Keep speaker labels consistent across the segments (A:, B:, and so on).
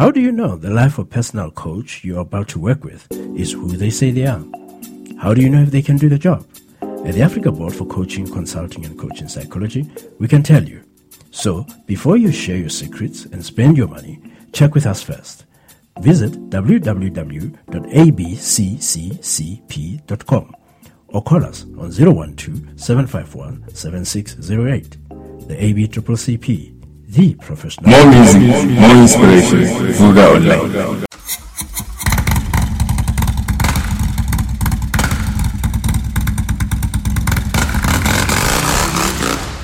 A: How do you know the life or personal coach you're about to work with is who they say they are? How do you know if they can do the job? At the Africa Board for Coaching, Consulting and Coaching Psychology, we can tell you. So, before you share your secrets and spend your money, check with us first. Visit www.abccccp.com or call us on 012 751 7608. The ABCCP, the professional.
B: More music, more inspiration. Fuga Online.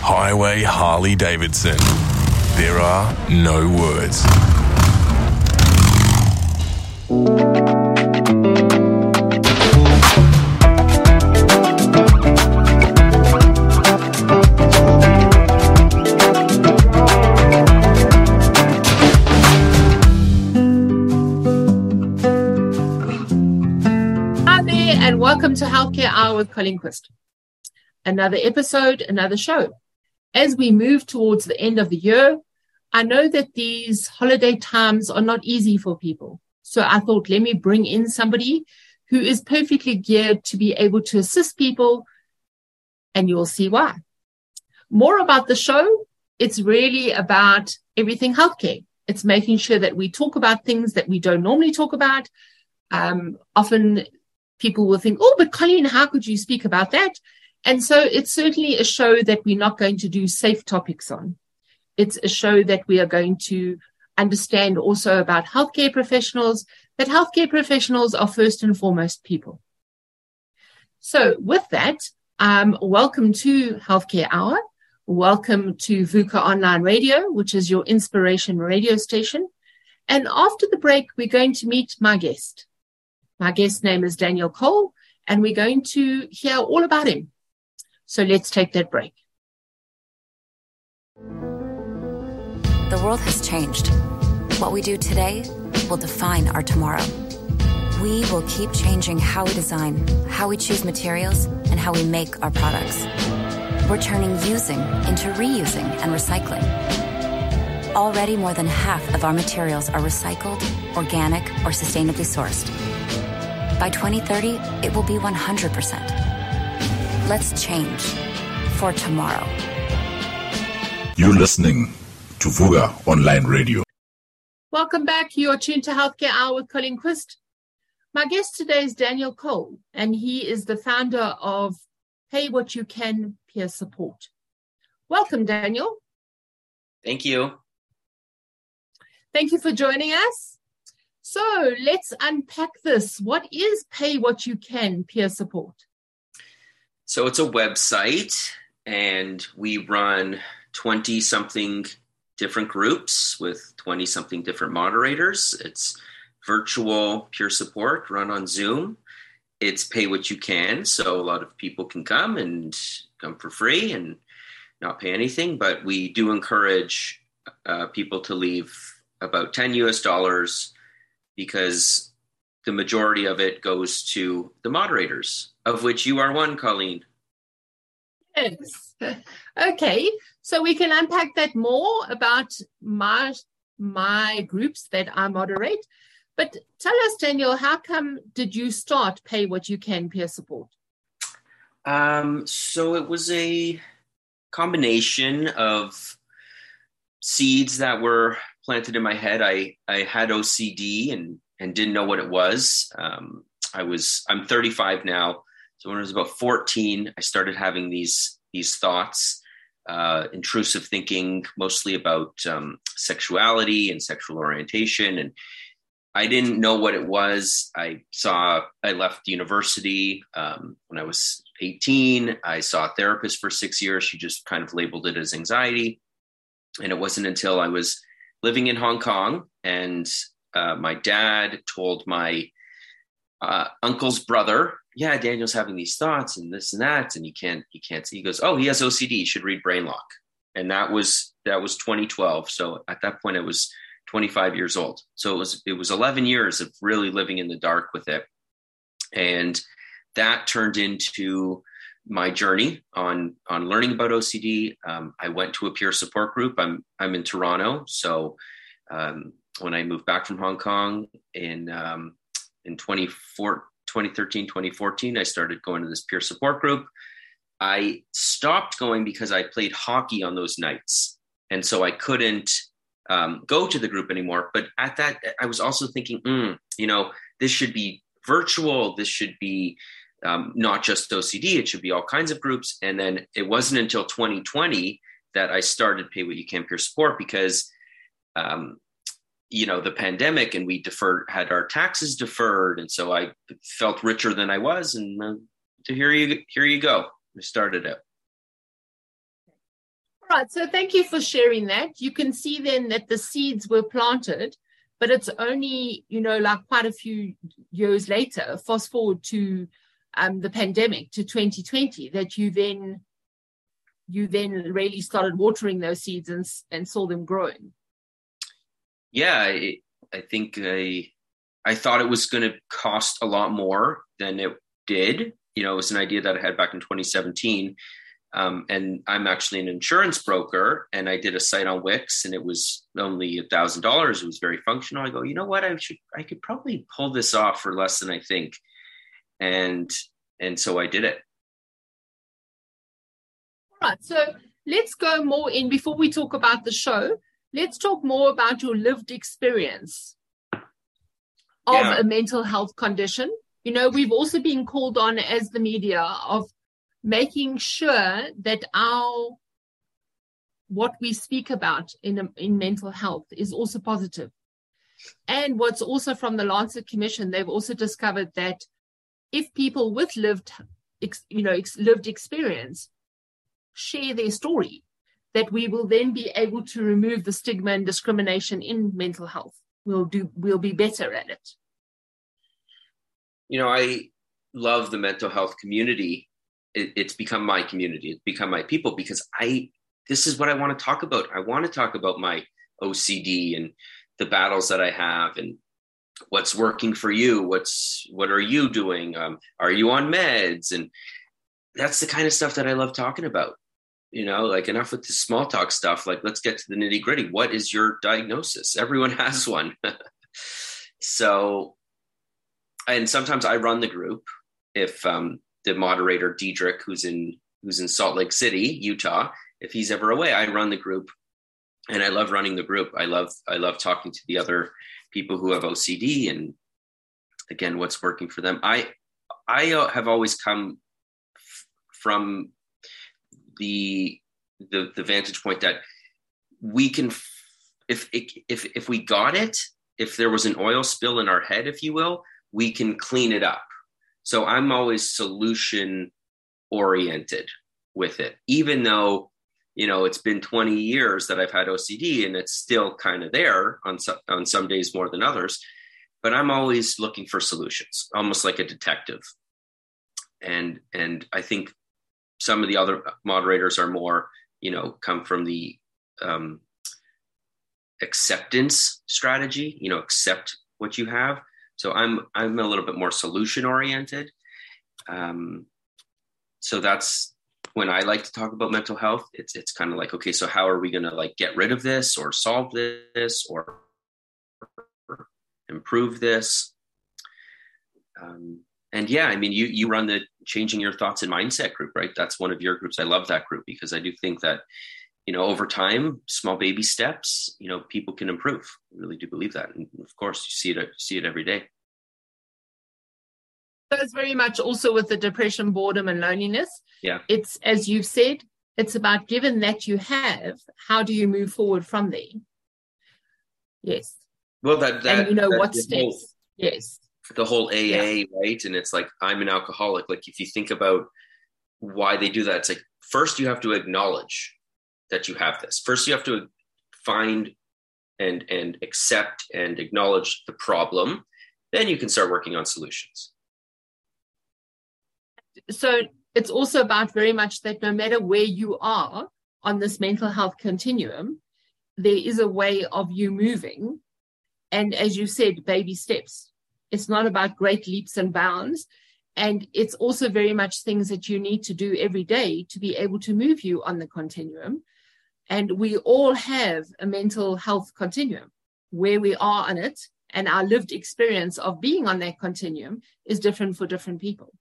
C: Highway Harley Davidson. There are no words.
D: With Colleen Quist. Another episode, another show. As we move towards the end of the year, I know that these holiday times are not easy for people. So I thought, let me bring in somebody who is perfectly geared to be able to assist people, and you'll see why. More about the show. It's really about everything healthcare. It's making sure that we talk about things that we don't normally talk about. Um, often people will think, oh, but Colleen, how could you speak about that? And so it's certainly a show that we're not going to do safe topics on. It's a show that we are going to understand also about healthcare professionals, that healthcare professionals are first and foremost people. So with that, um, welcome to Healthcare Hour. Welcome to VUCA Online Radio, which is your inspiration radio station. And after the break, we're going to meet my guest. My guest name is Daniel Cole, and we're going to hear all about him. So let's take that break.
E: The world has changed. What we do today will define our tomorrow. We will keep changing how we design, how we choose materials, and how we make our products. We're turning using into reusing and recycling. Already, more than half of our materials are recycled, organic, or sustainably sourced. By 2030, it will be 100%. Let's change for tomorrow.
B: You're listening to Fuga Online Radio.
D: Welcome back. You're tuned to Healthcare Hour with Colleen Quist. My guest today is Daniel Cole, and he is the founder of Pay What You Can Peer Support. Welcome, Daniel.
F: Thank you.
D: Thank you for joining us. So let's unpack this. What is Pay What You Can Peer Support?
F: So it's a website, and we run 20 something different groups with 20 something different moderators. It's virtual peer support run on Zoom. It's pay what you can. So a lot of people can come and come for free and not pay anything. But we do encourage uh, people to leave about 10 US dollars because the majority of it goes to the moderators, of which you are one, Colleen.
D: Yes. Okay. So we can unpack that more about my my groups that I moderate. But tell us, Daniel, how come did you start Pay What You Can peer support?
F: Um, so it was a combination of seeds that were planted in my head. I I had OCD and and didn't know what it was. Um, I was I'm 35 now, so when I was about 14, I started having these these thoughts, uh, intrusive thinking, mostly about um, sexuality and sexual orientation, and I didn't know what it was. I saw I left university um, when I was 18. I saw a therapist for six years. She just kind of labeled it as anxiety, and it wasn't until I was living in Hong Kong and uh, my dad told my uh, uncle's brother, "Yeah, Daniel's having these thoughts and this and that, and he can't he can't see." He goes, "Oh, he has OCD. He should read Brain Lock." And that was that was 2012. So at that point, I was 25 years old. So it was it was 11 years of really living in the dark with it, and that turned into my journey on on learning about OCD. Um, I went to a peer support group. I'm I'm in Toronto, so um, when I moved back from Hong Kong in um, in 2013, 2014, I started going to this peer support group. I stopped going because I played hockey on those nights, and so I couldn't um, go to the group anymore. But at that, I was also thinking, mm, you know, this should be virtual. This should be um, not just OCD. It should be all kinds of groups. And then it wasn't until 2020 that I started Pay What You Can Peer Support because, um, you know, the pandemic and we deferred, had our taxes deferred, and so I felt richer than I was. And uh, here you here you go. We started it.
D: All right. So thank you for sharing that. You can see then that the seeds were planted, but it's only, you know, like quite a few years later, fast forward to um, the pandemic to 2020, that you then you then really started watering those seeds and, and saw them growing.
F: Yeah, I, I think I I thought it was going to cost a lot more than it did. You know, it was an idea that I had back in 2017 um, and I'm actually an insurance broker, and I did a site on Wix, and it was only a thousand dollars. It was very functional. I go, you know what? I should, I could probably pull this off for less than I think, and and so I did it.
D: All right. So let's go more in before we talk about the show. Let's talk more about your lived experience of yeah. a mental health condition. You know, we've also been called on as the media of making sure that our what we speak about in, in mental health is also positive. And what's also from the Lancet Commission, they've also discovered that if people with lived, you know, lived experience share their story, that we will then be able to remove the stigma and discrimination in mental health. We'll do, we'll be better at it.
F: You know, I love the mental health community it, it's become my community it's become my people because i this is what i want to talk about i want to talk about my ocd and the battles that i have and what's working for you? What's what are you doing? Um, are you on meds? And that's the kind of stuff that i love talking about. You know like enough with the small talk stuff like let's get to the nitty gritty. What is your diagnosis? Everyone has one. So and sometimes i run the group. If um, the moderator Diedrich, who's in who's in Salt Lake City, Utah. If he's ever away, I run the group, and I love running the group. I love I love talking to the other people who have OCD and again what's working for them. I I uh, have always come f- from the the the vantage point that we can if if if we got it if there was an oil spill in our head if you will we can clean it up so I'm always solution oriented with it, even though you know it's been 20 years that I've had OCD and it's still kind of there on some, on some days more than others. But I'm always looking for solutions, almost like a detective. And and I think some of the other moderators are more, you know, come from the um, acceptance strategy. You know, accept what you have so I'm I'm a little bit more solution oriented. Um, so that's when I like to talk about mental health. It's it's kind of like okay, so how are we going to like get rid of this or solve this or improve this? Um, and yeah, I mean, you you run the changing your thoughts and mindset group, right? That's one of your groups. I love that group because I do think that you know over time small baby steps you know people can improve I really do believe that and of course you see it see it every day
D: it's very much also with the depression boredom and loneliness
F: yeah
D: it's as you've said it's about given that you have how do you move forward from there yes
F: well that, that
D: and you know what steps whole, yes
F: the whole aa yeah. right and it's like i'm an alcoholic like if you think about why they do that it's like first you have to acknowledge that you have this. First, you have to find and and accept and acknowledge the problem. Then you can start working on solutions.
D: So it's also about very much that no matter where you are on this mental health continuum, there is a way of you moving. And as you said, baby steps. It's not about great leaps and bounds. And it's also very much things that you need to do every day to be able to move you on the continuum. And we all have a mental health continuum. where we are on it and our lived experience of being on that continuum is different for different people.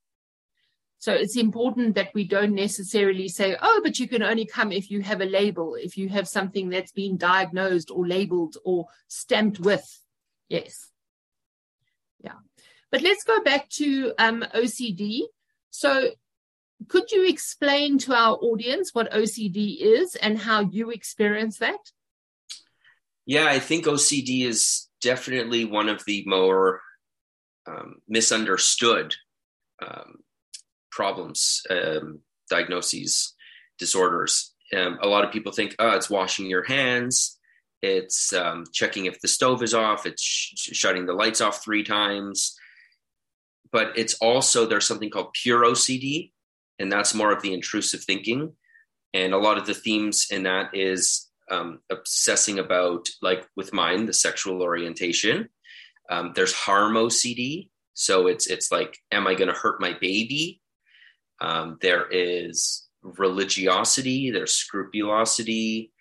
D: So it's important that we don't necessarily say, oh, but you can only come if you have a label, if you have something that's been diagnosed or labeled or stamped with. Yes. Yeah. But let's go back to um, OCD. So could you explain to our audience what OCD is and how you experience that?
F: Yeah, I think OCD is definitely one of the more um, misunderstood um, problems, um, diagnoses, disorders. Um, a lot of people think, oh, it's washing your hands, it's um, checking if the stove is off, it's sh- shutting the lights off three times. But it's also, there's something called pure OCD, and that's more of the intrusive thinking. And a lot of the themes in that is um, obsessing about, like with mine, the sexual orientation. Um, there's harm OCD, so it's it's like, am I going to hurt my baby? Um, there is religiosity. There's scrupulosity.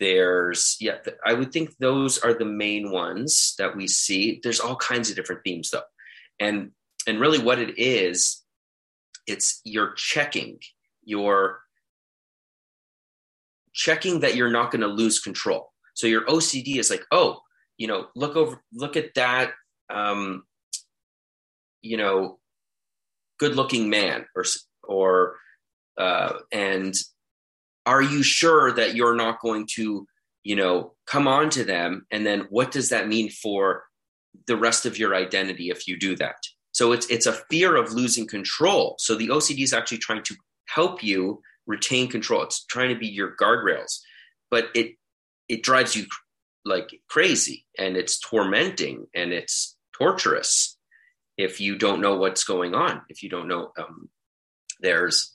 F: There's yeah, I would think those are the main ones that we see. There's all kinds of different themes though, and and really what it is, it's you're checking your checking that you're not going to lose control. So your OCD is like, oh, you know, look over, look at that, um, you know, good-looking man, or or uh, and are you sure that you're not going to, you know, come on to them? And then what does that mean for the rest of your identity if you do that? So it's it's a fear of losing control. So the OCD is actually trying to help you retain control. It's trying to be your guardrails, but it it drives you like crazy and it's tormenting and it's torturous if you don't know what's going on. If you don't know, um, there's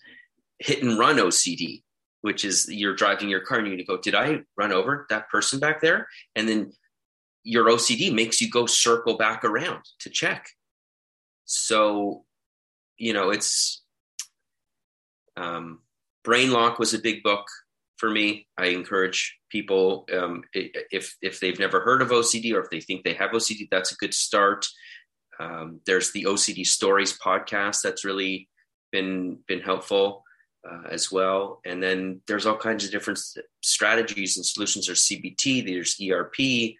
F: hit and run OCD, which is you're driving your car and you go, "Did I run over that person back there?" And then your OCD makes you go circle back around to check. So, you know, it's um, Brain Lock was a big book for me. I encourage people um, if if they've never heard of OCD or if they think they have OCD, that's a good start. Um, there's the OCD Stories podcast that's really been been helpful uh, as well. And then there's all kinds of different strategies and solutions. There's CBT, there's ERP,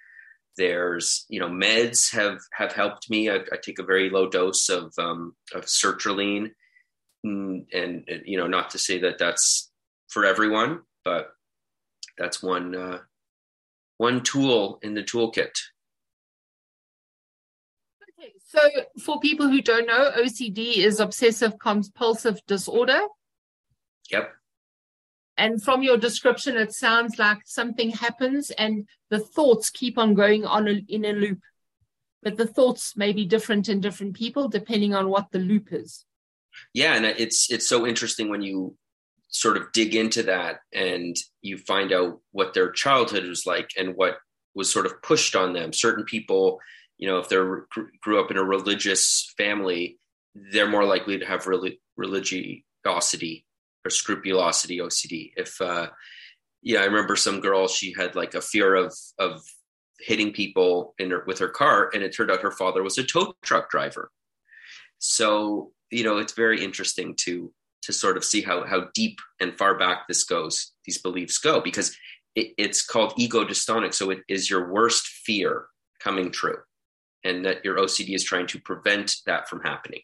F: there's you know meds have have helped me. I, I take a very low dose of um, of sertraline Mm, and, and you know, not to say that that's for everyone, but that's one uh, one tool in the toolkit.
D: So for people who don't know, OCD is obsessive compulsive disorder.
F: Yep.
D: And from your description, it sounds like something happens and the thoughts keep on going on in a loop. But the thoughts may be different in different people depending on what the loop is
F: yeah and it's it's so interesting when you sort of dig into that and you find out what their childhood was like and what was sort of pushed on them certain people you know if they're grew up in a religious family they're more likely to have relig- religiosity or scrupulosity ocd if uh yeah i remember some girl she had like a fear of of hitting people in her, with her car and it turned out her father was a tow truck driver. So you know it's very interesting to to sort of see how how deep and far back this goes these beliefs go because it, it's called ego dystonic. So it is your worst fear coming true and that your ocd is trying to prevent that from happening.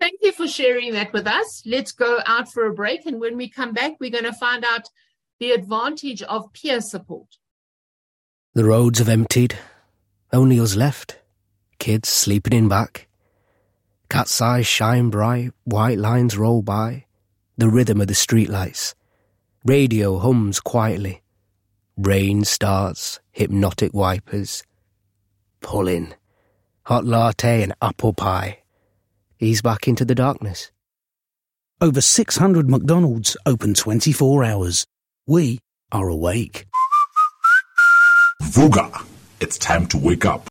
D: Thank you for sharing that with us. Let's go out for a break and when we come back we're going to find out the advantage of peer support.
G: The roads have emptied. Only us left. Kids sleeping in back. Cat's eyes shine bright, white lines roll by, the rhythm of the streetlights. Radio hums quietly. Rain starts, hypnotic wipers. Pulling. Hot latte and apple pie. Ease back into the darkness.
H: Over 600 McDonald's open 24 hours. We are awake.
B: Vuga, it's time to wake up.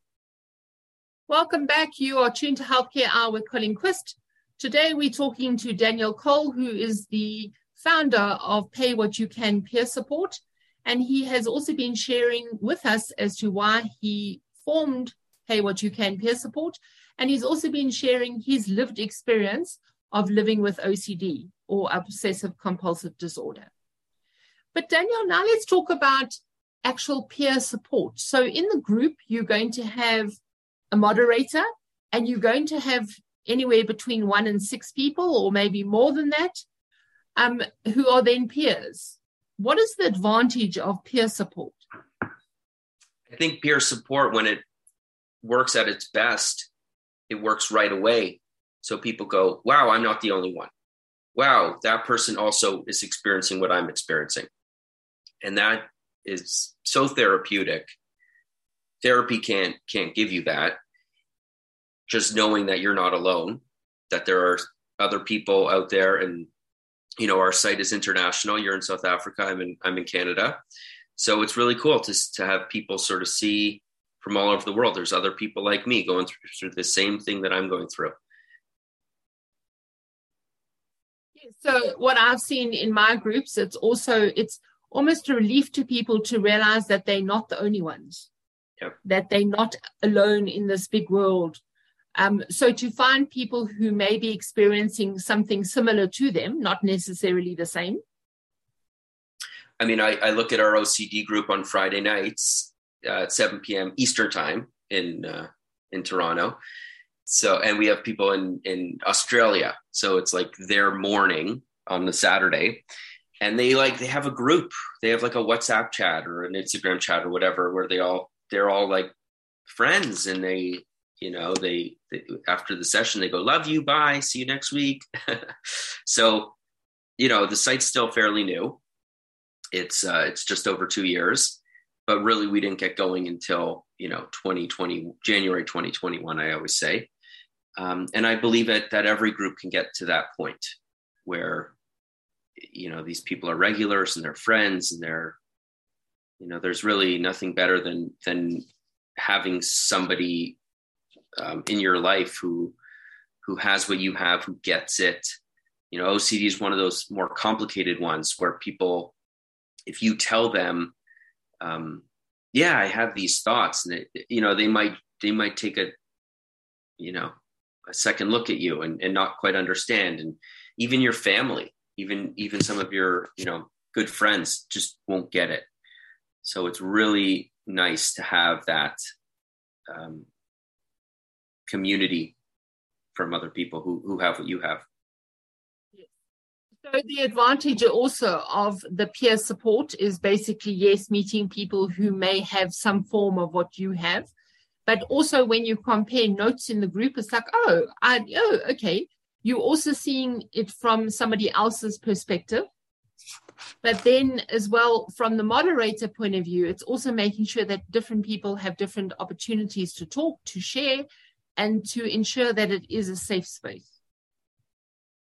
D: Welcome back. You are tuned to Healthcare Hour with Colleen Quist. Today we're talking to Daniel Cole, who is the founder of Pay What You Can Peer Support. And he has also been sharing with us as to why he formed Pay What You Can Peer Support. And he's also been sharing his lived experience of living with OCD or obsessive compulsive disorder. But Daniel, now let's talk about actual peer support. So in the group, you're going to have a moderator and you're going to have anywhere between one and six people, or maybe more than that, um, who are then peers. What is the advantage of peer support?
F: I think peer support, when it works at its best, it works right away. So people go, wow, I'm not the only one. Wow, that person also is experiencing what I'm experiencing. And that is so therapeutic. Therapy can't can't give you that. Just knowing that you're not alone, that there are other people out there and you know our site is international. You're in South Africa, I'm in I'm in Canada. So it's really cool to to have people sort of see from all over the world. There's other people like me going through, through the same thing that I'm going through.
D: So what I've seen in my groups, it's also it's almost a relief to people to realize that they're not the only ones.
F: Yep.
D: That they're not alone in this big world. Um, so to find people who may be experiencing something similar to them, not necessarily the same.
F: I mean, I, I look at our OCD group on Friday nights uh, at 7 p.m. Eastern time in uh, in Toronto, so and we have people in in australia so it's like their morning on the saturday and they like they have a group they have like a whatsapp chat or an instagram chat or whatever where they all they're all like friends and they you know they, they after the session they go love you bye see you next week. So you know the site's still fairly new. It's uh it's just over two years but really we didn't get going until you know 2020 january 2021 i always say. Um, and I believe it, that every group can get to that point where, you know, these people are regulars and they're friends and they're, you know, there's really nothing better than than having somebody um, in your life who who has what you have, who gets it. You know, OCD is one of those more complicated ones where people, if you tell them, um, yeah, I have these thoughts, and it, you know, they might they might take a, you know, a second look at you and, and not quite understand and even your family even even some of your you know good friends just won't get it so it's really nice to have that um, community from other people who, who have what you have
D: so the advantage also of the peer support is basically yes meeting people who may have some form of what you have but also when you compare notes in the group, it's like, oh, I, oh, okay. You're also seeing it from somebody else's perspective. But then, as well, from the moderator point of view, it's also making sure that different people have different opportunities to talk, to share, and to ensure that it is a safe space.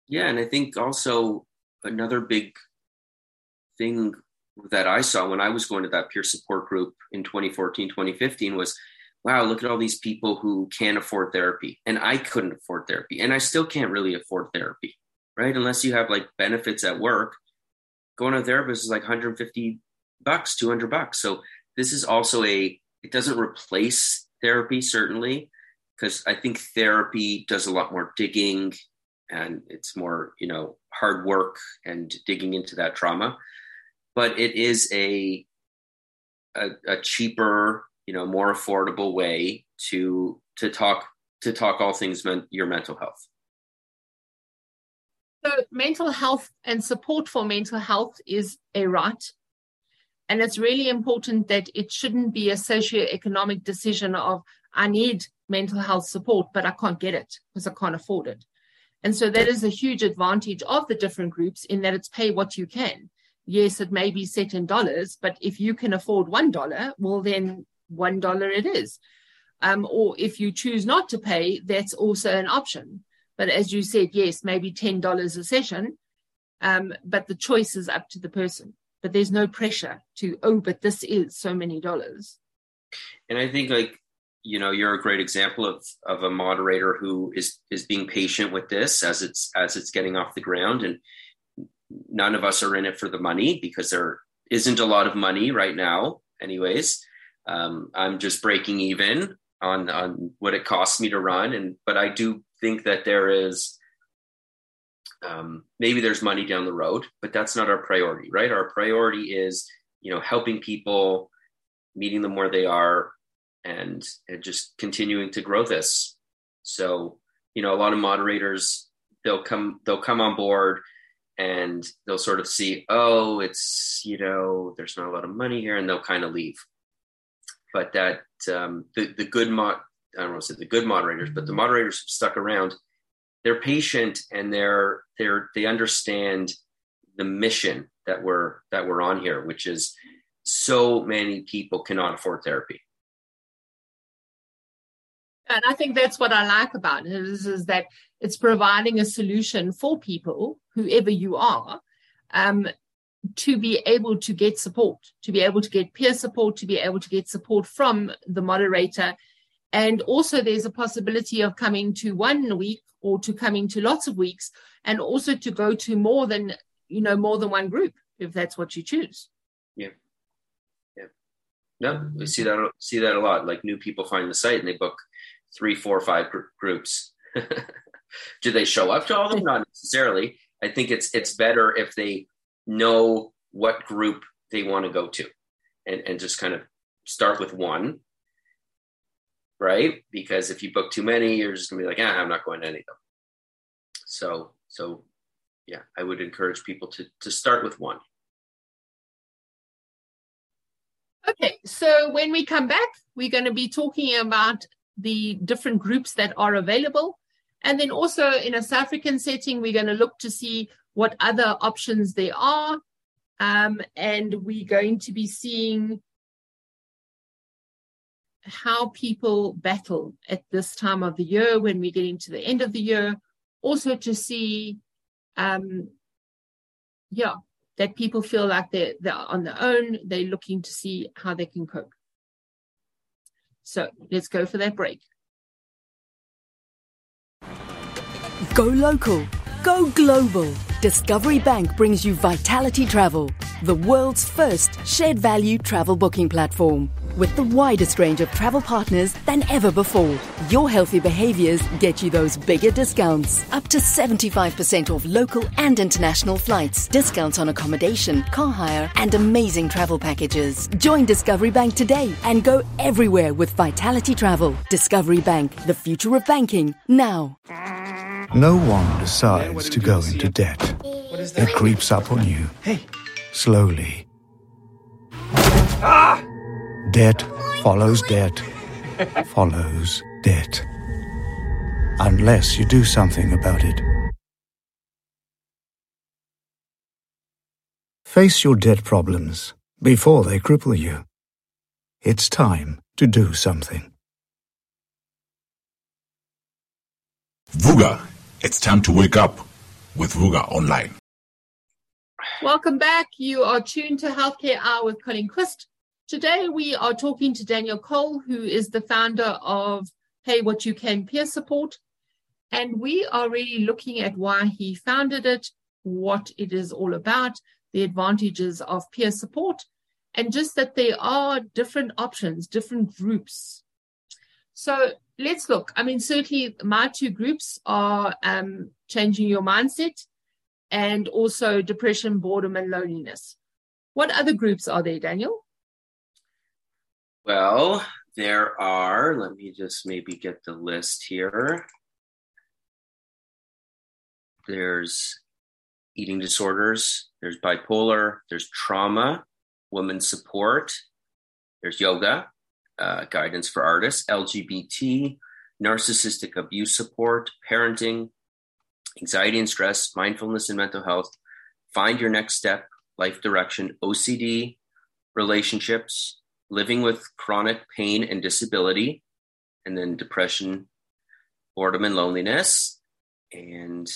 F: Yeah, and I think also another big thing that I saw when I was going to that peer support group in 2014, 2015 was wow, look at all these people who can't afford therapy. And I couldn't afford therapy. And I still can't really afford therapy, right? Unless you have like benefits at work. Going to a therapist is like 150 bucks, 200 bucks. So this is also a, it doesn't replace therapy, certainly, because I think therapy does a lot more digging and it's more, you know, hard work and digging into that trauma. But it is a, a, a cheaper you know more affordable way to to talk to talk all things men, your mental health
D: so mental health and support for mental health is a right and it's really important that it shouldn't be a socio-economic decision of i need mental health support but i can't get it because i can't afford it and so that is a huge advantage of the different groups in that it's pay what you can yes it may be set in dollars but if you can afford one dollar well then one dollar it is. Um, or if you choose not to pay, that's also an option. But as you said, yes, maybe ten dollars a session. Um, but the choice is up to the person. But there's no pressure to, oh, but this is so many dollars.
F: And I think like you know you're a great example of of a moderator who is is being patient with this as it's as it's getting off the ground and none of us are in it for the money because there isn't a lot of money right now, anyways. Um, I'm just breaking even on on what it costs me to run, and but I do think that there is um, maybe there's money down the road, but that's not our priority, right? Our priority is you know helping people, meeting them where they are, and, and just continuing to grow this. So you know, a lot of moderators they'll come they'll come on board and they'll sort of see, oh, it's you know, there's not a lot of money here, and they'll kind of leave. But that um, the the good mod I don't want to say the good moderators, but the moderators stuck around. They're patient and they're they're they understand the mission that we're that we're on here, which is so many people cannot afford therapy.
D: And I think that's what I like about it is, is that it's providing a solution for people, whoever you are, um, to be able to get support, to be able to get peer support, to be able to get support from the moderator. And also, there's a possibility of coming to one week or to coming to lots of weeks, and also to go to more than you know more than one group if that's what you choose.
F: Yeah, yeah. No, we see that see that a lot. Like new people find the site and they book three, four, five gr- groups. Do they show up to all of them? Not necessarily. I think it's it's better if they know what group they want to go to and, and just kind of start with one right because if you book too many you're just gonna be like ah, i'm not going to any of them so so yeah i would encourage people to to start with one
D: okay so when we come back we're going to be talking about the different groups that are available and then also in a south african setting we're going to look to see what other options there are. Um, and we're going to be seeing how people battle at this time of the year when we get into the end of the year. Also to see, um, yeah, that people feel like they're, they're on their own. They're looking to see how they can cope. So let's go for that break.
I: Go local. Go global. Discovery Bank brings you Vitality Travel, the world's first shared value travel booking platform. With the widest range of travel partners than ever before, your healthy behaviors get you those bigger discounts. Up to 75% off local and international flights, discounts on accommodation, car hire, and amazing travel packages. Join Discovery Bank today and go everywhere with Vitality Travel. Discovery Bank, the future of banking, now.
J: No one decides to go into debt. It creeps up on you. Hey. Slowly. Ah! Debt follows debt, follows debt. Unless you do something about it. Face your debt problems before they cripple you. It's time to do something.
C: Vuga it's time to wake up with Vuga Online.
D: Welcome back. You are tuned to Healthcare Hour with Colleen Quist. Today we are talking to Daniel Cole, who is the founder of Pay What You Can Peer Support. And we are really looking at why he founded it, what it is all about, the advantages of peer support, and just that there are different options, different groups. So let's look. I mean, certainly my two groups are um, changing your mindset and also depression, boredom, and loneliness. What other groups are there, Daniel?
F: Well, there are, let me just maybe get the list here. There's eating disorders, there's bipolar, there's trauma, women's support, there's yoga, uh, guidance for artists, LGBT, narcissistic abuse support, parenting, anxiety and stress, mindfulness and mental health, find your next step, life direction, OCD, relationships, living with chronic pain and disability, and then depression, boredom, and loneliness. And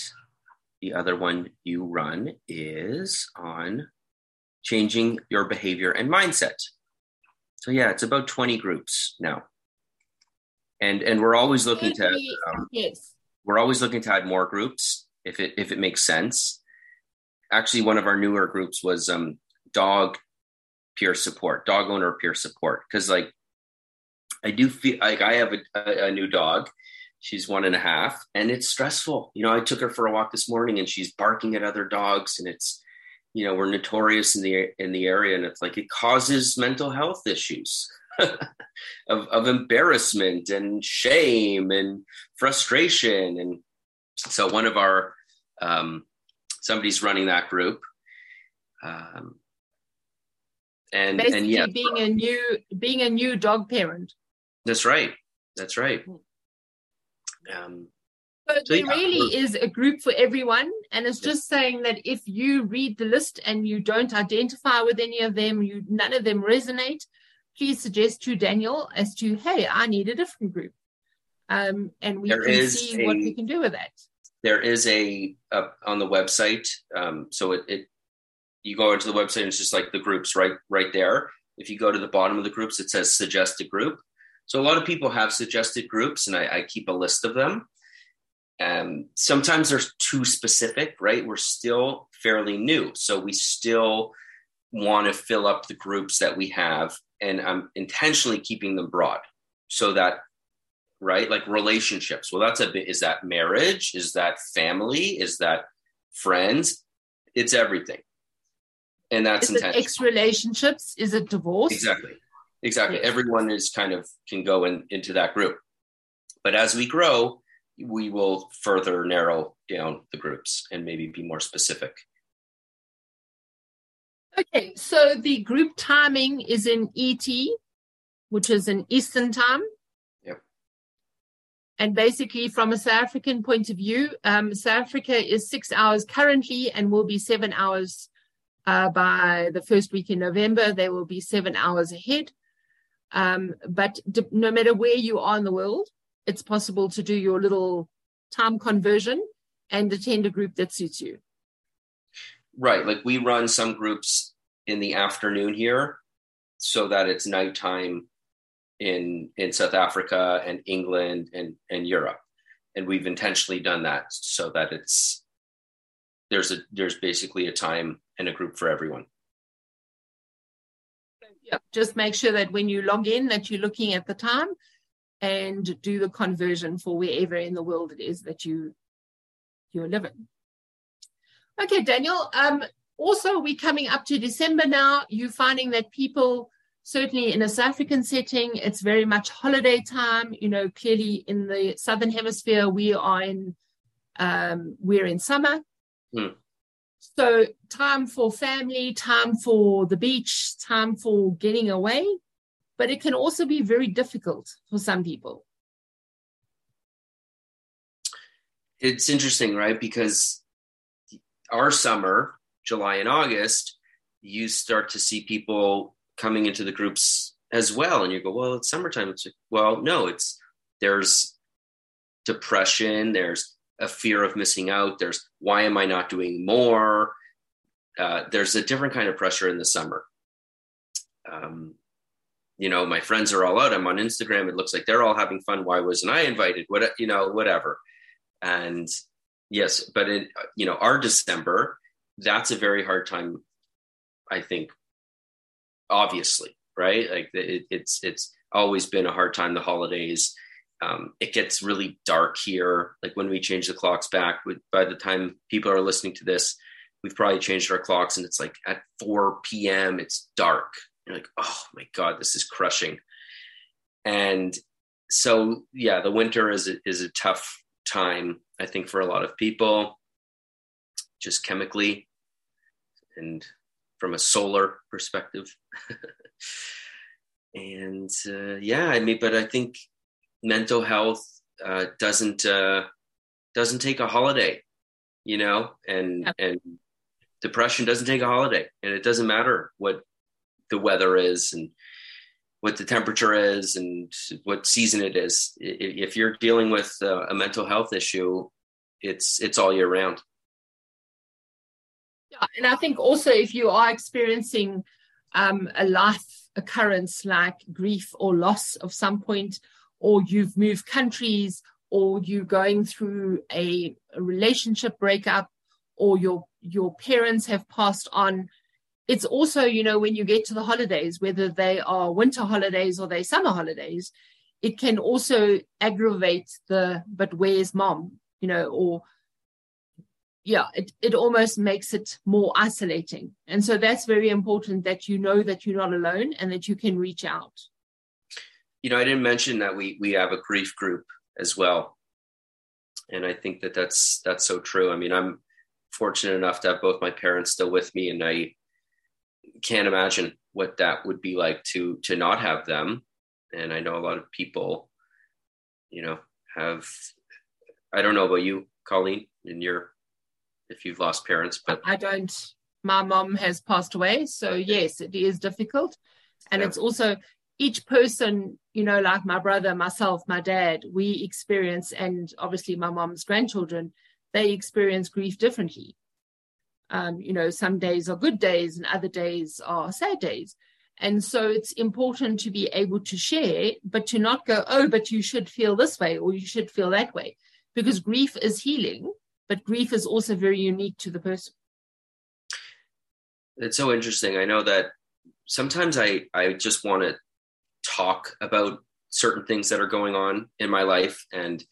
F: the other one you run is on changing your behavior and mindset. So yeah, it's about 20 groups now. And and we're always looking to um, yes. we're always looking to add more groups if it if it makes sense. Actually, one of our newer groups was um, dog peer support, dog owner peer support. Cause like I do feel like I have a, a, new dog. She's one and a half and it's stressful. You know, I took her for a walk this morning and she's barking at other dogs and it's, you know, we're notorious in the in the area and it's like it causes mental health issues. of, of embarrassment and shame and frustration and so one of our um, somebody's running that group um, and
D: Basically
F: and yeah
D: being a new being a new dog parent.
F: that's right that's right um,
D: So
F: So,
D: there
F: yeah,
D: really is a group for everyone. And it's just saying that if you read the list and you don't identify with any of them, you none of them resonate, please suggest to Daniel as to, hey, I need a different group. Um, and we
F: There
D: can see what we can do with that.
F: there is a, a on the website um, so it, it you go into the website and it's just like the groups right right there. If you go to the bottom of the groups it says suggest a group. So a lot of people have suggested groups and i, I keep a list of them. Um, sometimes they're too specific right? We're still fairly new. So we still want to fill up the groups that we have and i'm intentionally keeping them broad so that right? Like relationships. Well that's a bit is that marriage? Is that family? Is that friends? It's everything and that's
D: Is it ex relationships? Is it divorce?
F: exactly exactly
D: Yes.
F: everyone is kind of can go in into that group but as we grow we will further narrow down the groups and maybe be more specific
D: Okay, so the group timing is in ET, which is in Eastern time.
F: Yep.
D: And basically, from a South African point of view, um, South Africa is six hours currently and will be seven hours uh, by the first week in November. They will be seven hours ahead. Um, but d- no matter where you are in the world, it's possible to do your little time conversion and attend a group that suits you.
F: right like we run some groups in the afternoon here so that it's nighttime in in south africa and england and and europe and we've intentionally done that so that it's there's a there's basically a time and a group for everyone
D: Yep. Just make sure that when you log in that you're looking at the time and do the conversion for wherever in the world it is that you you're living. Okay, Daniel. Um, also, we're coming up to December now. You're finding that people, certainly in a South African setting, it's very much holiday time. You know, clearly in the southern hemisphere, we are in um, we're in summer.
F: Hmm.
D: So, time for family, time for the beach, time for getting away. But it can also be very difficult for some people.
F: it's interesting right because our summer july and august you start to see people coming into the groups as well and you go well it's summertime it's like, well no it's there's depression there's a fear of missing out. There's why am i not doing more? Uh, there's a different kind of pressure in the summer. Um, you know my friends are all out. I'm on instagram. It looks like they're all having fun. Why wasn't i invited? What you know whatever. And yes but in you know our december that's a very hard time i think obviously right? Like it, it's it's always been a hard time the holidays um, it gets really dark here like when we change the clocks back with, by the time people are listening to this we've probably changed our clocks and it's like at 4 p.m it's dark. You're like oh my god this is crushing. And so yeah the winter is a, is a tough time i think for a lot of people just chemically and from a solar perspective. And uh, yeah i mean but i think mental health uh, doesn't uh, doesn't take a holiday you know? And and depression doesn't take a holiday and it doesn't matter what the weather is and what the temperature is and what season it is. If you're dealing with uh, a mental health issue it's it's all year round.
D: Yeah, and I think also if you are experiencing um, a life occurrence like grief or loss of some point, or you've moved countries, or you're going through a, a relationship breakup, or your your parents have passed on, it's also, you know, when you get to the holidays, whether they are winter holidays or they summer holidays, it can also aggravate the, but where's mom, you know, or yeah, it, it almost makes it more isolating. And so that's very important that you know that you're not alone and that you can reach out.
F: You know, I didn't mention that we we have a grief group as well, and I think that that's that's so true. I mean, I'm fortunate enough to have both my parents still with me, and I can't imagine what that would be like to to not have them. And I know a lot of people, you know, have. I don't know about you, Colleen, in your if you've lost parents, but
D: I don't. My mom has passed away, so yes, it is difficult, and yeah. it's also each person, you know, like my brother, myself, my dad, we experience, and obviously my mom's grandchildren, they experience grief differently. Um, you know, some days are good days and other days are sad days. And so it's important to be able to share, but to not go, oh, but you should feel this way or you should feel that way, because grief is healing but grief is also very unique to the person.
F: It's so interesting. I know that sometimes I, I just want to talk about certain things that are going on in my life and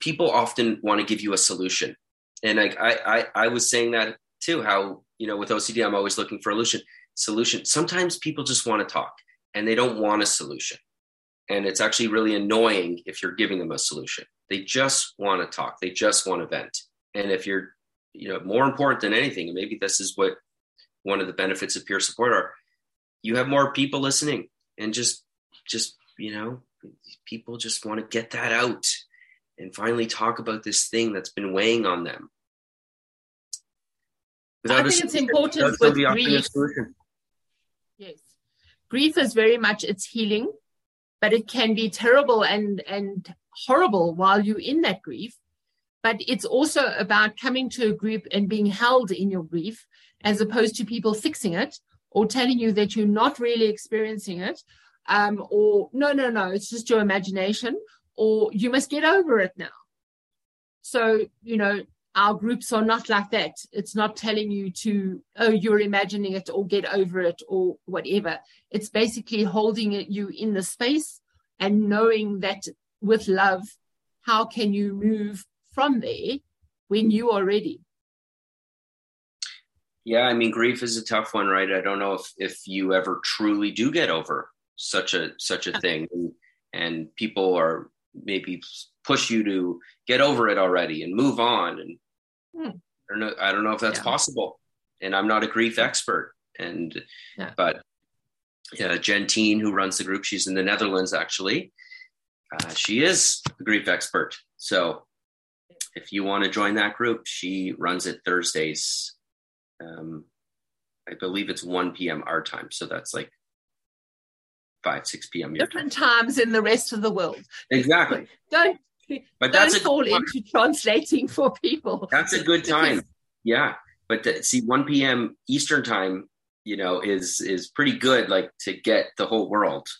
F: people often want to give you a solution. And like I, I, I was saying that too, how, you know, with OCD, I'm always looking for a solution solution. Sometimes people just want to talk and they don't want a solution. And it's actually really annoying if you're giving them a solution. They just want to talk. They just want to vent. And if you're, you know, more important than anything, and maybe this is what one of the benefits of peer support are, you have more people listening and just, just, you know, people just want to get that out and finally talk about this thing that's been weighing on them.
D: Without I think it's important with grief. Yes. Grief is very much it's healing, but it can be terrible and and horrible while you're in that grief. But it's also about coming to a group and being held in your grief as opposed to people fixing it or telling you that you're not really experiencing it. Um, or no, no, no, it's just your imagination, or you must get over it now. So, you know, our groups are not like that. It's not telling you to, oh, you're imagining it or get over it or whatever. It's basically holding you in the space and knowing that with love, how can you move from there when you are ready?
F: Yeah, I mean, grief is a tough one, right? I don't know if if you ever truly do get over such a such a thing, and, and people are maybe push you to get over it already and move on. And hmm. I don't know, I don't know if that's yeah. possible. And I'm not a grief expert, and yeah. but uh, Gentine, who runs the group, she's in the Netherlands actually, uh, she is a grief expert. So if you want to join that group, she runs it Thursdays. Um, I believe it's 1 p.m. our time. So that's like 5, 6 p.m.
D: Different time. times in the rest of the world.
F: Exactly.
D: don't but don't fall into translating for people.
F: That's a good time. yeah. But see, 1 p.m. Eastern time, you know, is is pretty good, like to get the whole world.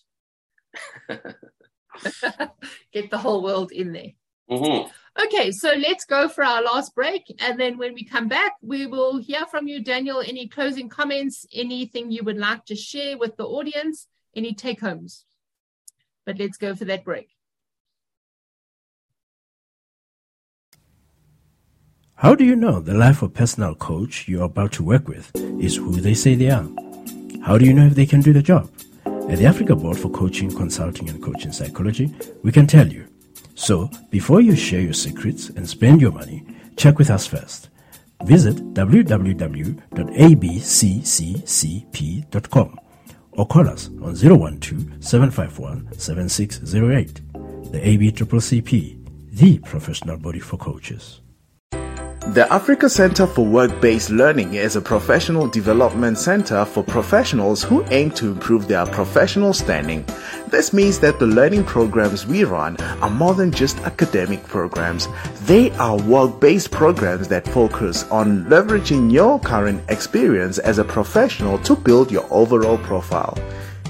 D: Get the whole world in there.
F: Mm-hmm.
D: Okay, so let's go for our last break. And then when we come back, we will hear from you, Daniel. Any closing comments, anything you would like to share with the audience, any take homes? But let's go for that break.
A: How do you know the life of personal coach you're about to work with is who they say they are? How do you know if they can do the job? At the Africa Board for Coaching, Consulting and Coaching Psychology, we can tell you. So, before you share your secrets and spend your money, check with us first. Visit www.abccccp.com or call us on 012-751-7608. The ABCCP, the professional body for coaches.
K: The Africa Center for Work-Based Learning is a professional development center for professionals who aim to improve their professional standing. This means that the learning programs we run are more than just academic programs. They are work-based programs that focus on leveraging your current experience as a professional to build your overall profile.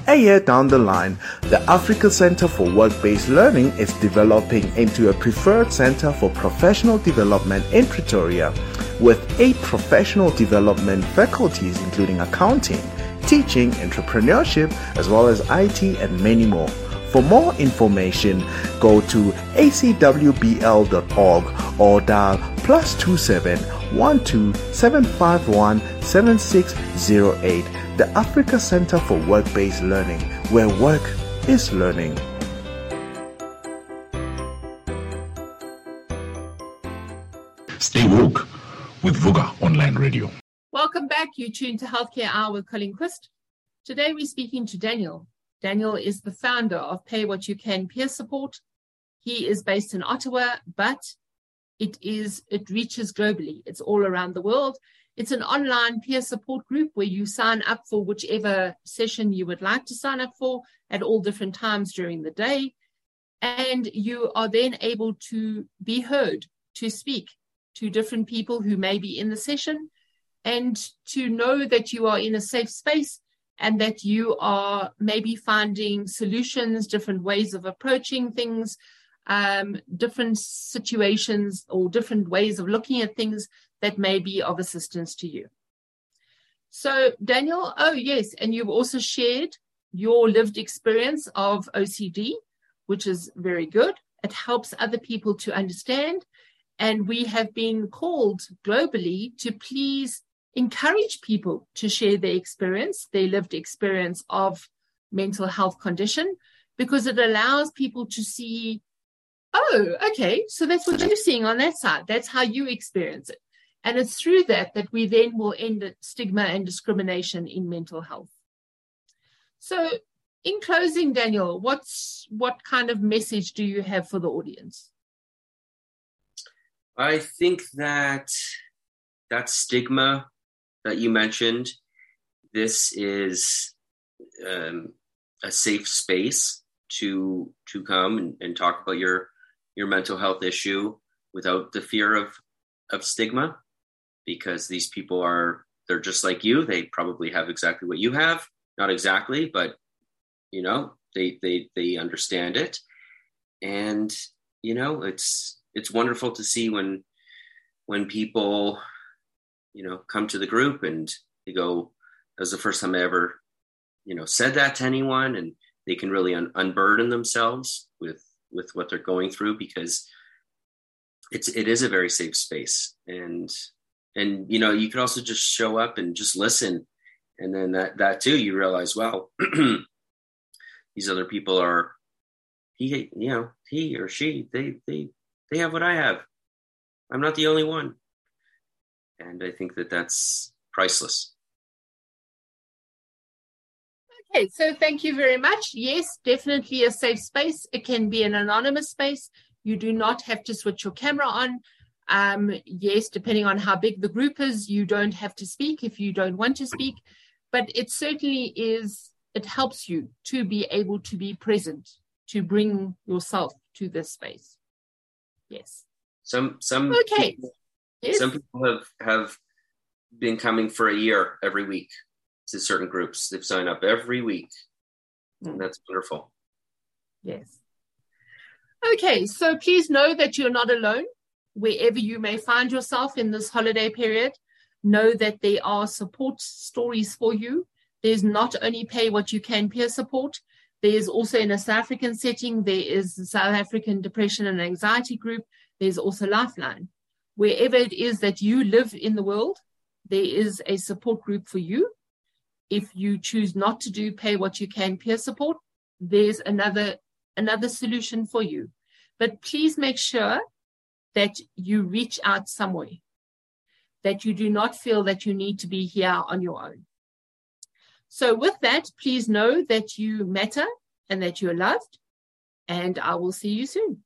K: A year down the line, the Africa Center for Work-Based Learning is developing into a preferred center for professional development in Pretoria. with eight professional development faculties including accounting, teaching, entrepreneurship, as well as IT and many more. For more information, go to acwbl.org or dial plus 27 751 7608. The Africa Center for Work Based Learning, where work is learning.
C: Stay woke with Vuga Online Radio.
D: Welcome back. You tuned to Healthcare Hour with Colleen Quist. Today we're speaking to Daniel. Daniel is the founder of Pay What You Can Peer Support. He is based in Ottawa, but it is it reaches globally. It's all around the world. It's an online peer support group where you sign up for whichever session you would like to sign up for at all different times during the day. And you are then able to be heard, to speak to different people who may be in the session, and to know that you are in a safe space and that you are maybe finding solutions, different ways of approaching things, um, different situations or different ways of looking at things that may be of assistance to you. So, Daniel, oh, yes, and you've also shared your lived experience of OCD, which is very good. It helps other people to understand. And we have been called globally to please encourage people to share their experience, their lived experience of mental health condition, because it allows people to see, oh, okay, so that's what you're seeing on that side. That's how you experience it. And it's through that that we then will end stigma and discrimination in mental health. So, in closing, Daniel, what's what kind of message do you have for the audience?
F: I think that that stigma that you mentioned, this is um, a safe space to to come and, and talk about your your mental health issue without the fear of of stigma because these people are they're just like you. They probably have exactly what you have. Not exactly but you know they they they understand it. And you know it's it's wonderful to see when when people you know come to the group and they go that was the first time i ever you know said that to anyone. And they can really un- unburden themselves with with what they're going through because it's it is a very safe space. And and you know you could also just show up and just listen. And then that that too you realize well these other people are he you know he or she they they they have what i have. I'm not the only one. And i think that that's priceless.
D: Okay so thank you very much. Yes definitely a safe space. It can be an anonymous space. You do not have to switch your camera on um, yes, depending on how big the group is, you don't have to speak if you don't want to speak, but it certainly is, it helps you to be able to be present, to bring yourself to this space. Yes.
F: Some, some,
D: okay.
F: People, yes. Some people have, have been coming for a year every week to certain groups. They've signed up every week. Mm. that's wonderful.
D: Yes. Okay, so please know that you're not alone wherever you may find yourself in this holiday period, know that there are support stories for you. There's not only pay what you can peer support, there's also in a South African setting, there is the South African Depression and Anxiety Group, there's also Lifeline. Wherever it is that you live in the world, there is a support group for you. If you choose not to do pay what you can peer support, there's another another solution for you. But please make sure that you reach out some way, that you do not feel that you need to be here on your own. So, with that, please know that you matter and that you're loved, and I will see you soon.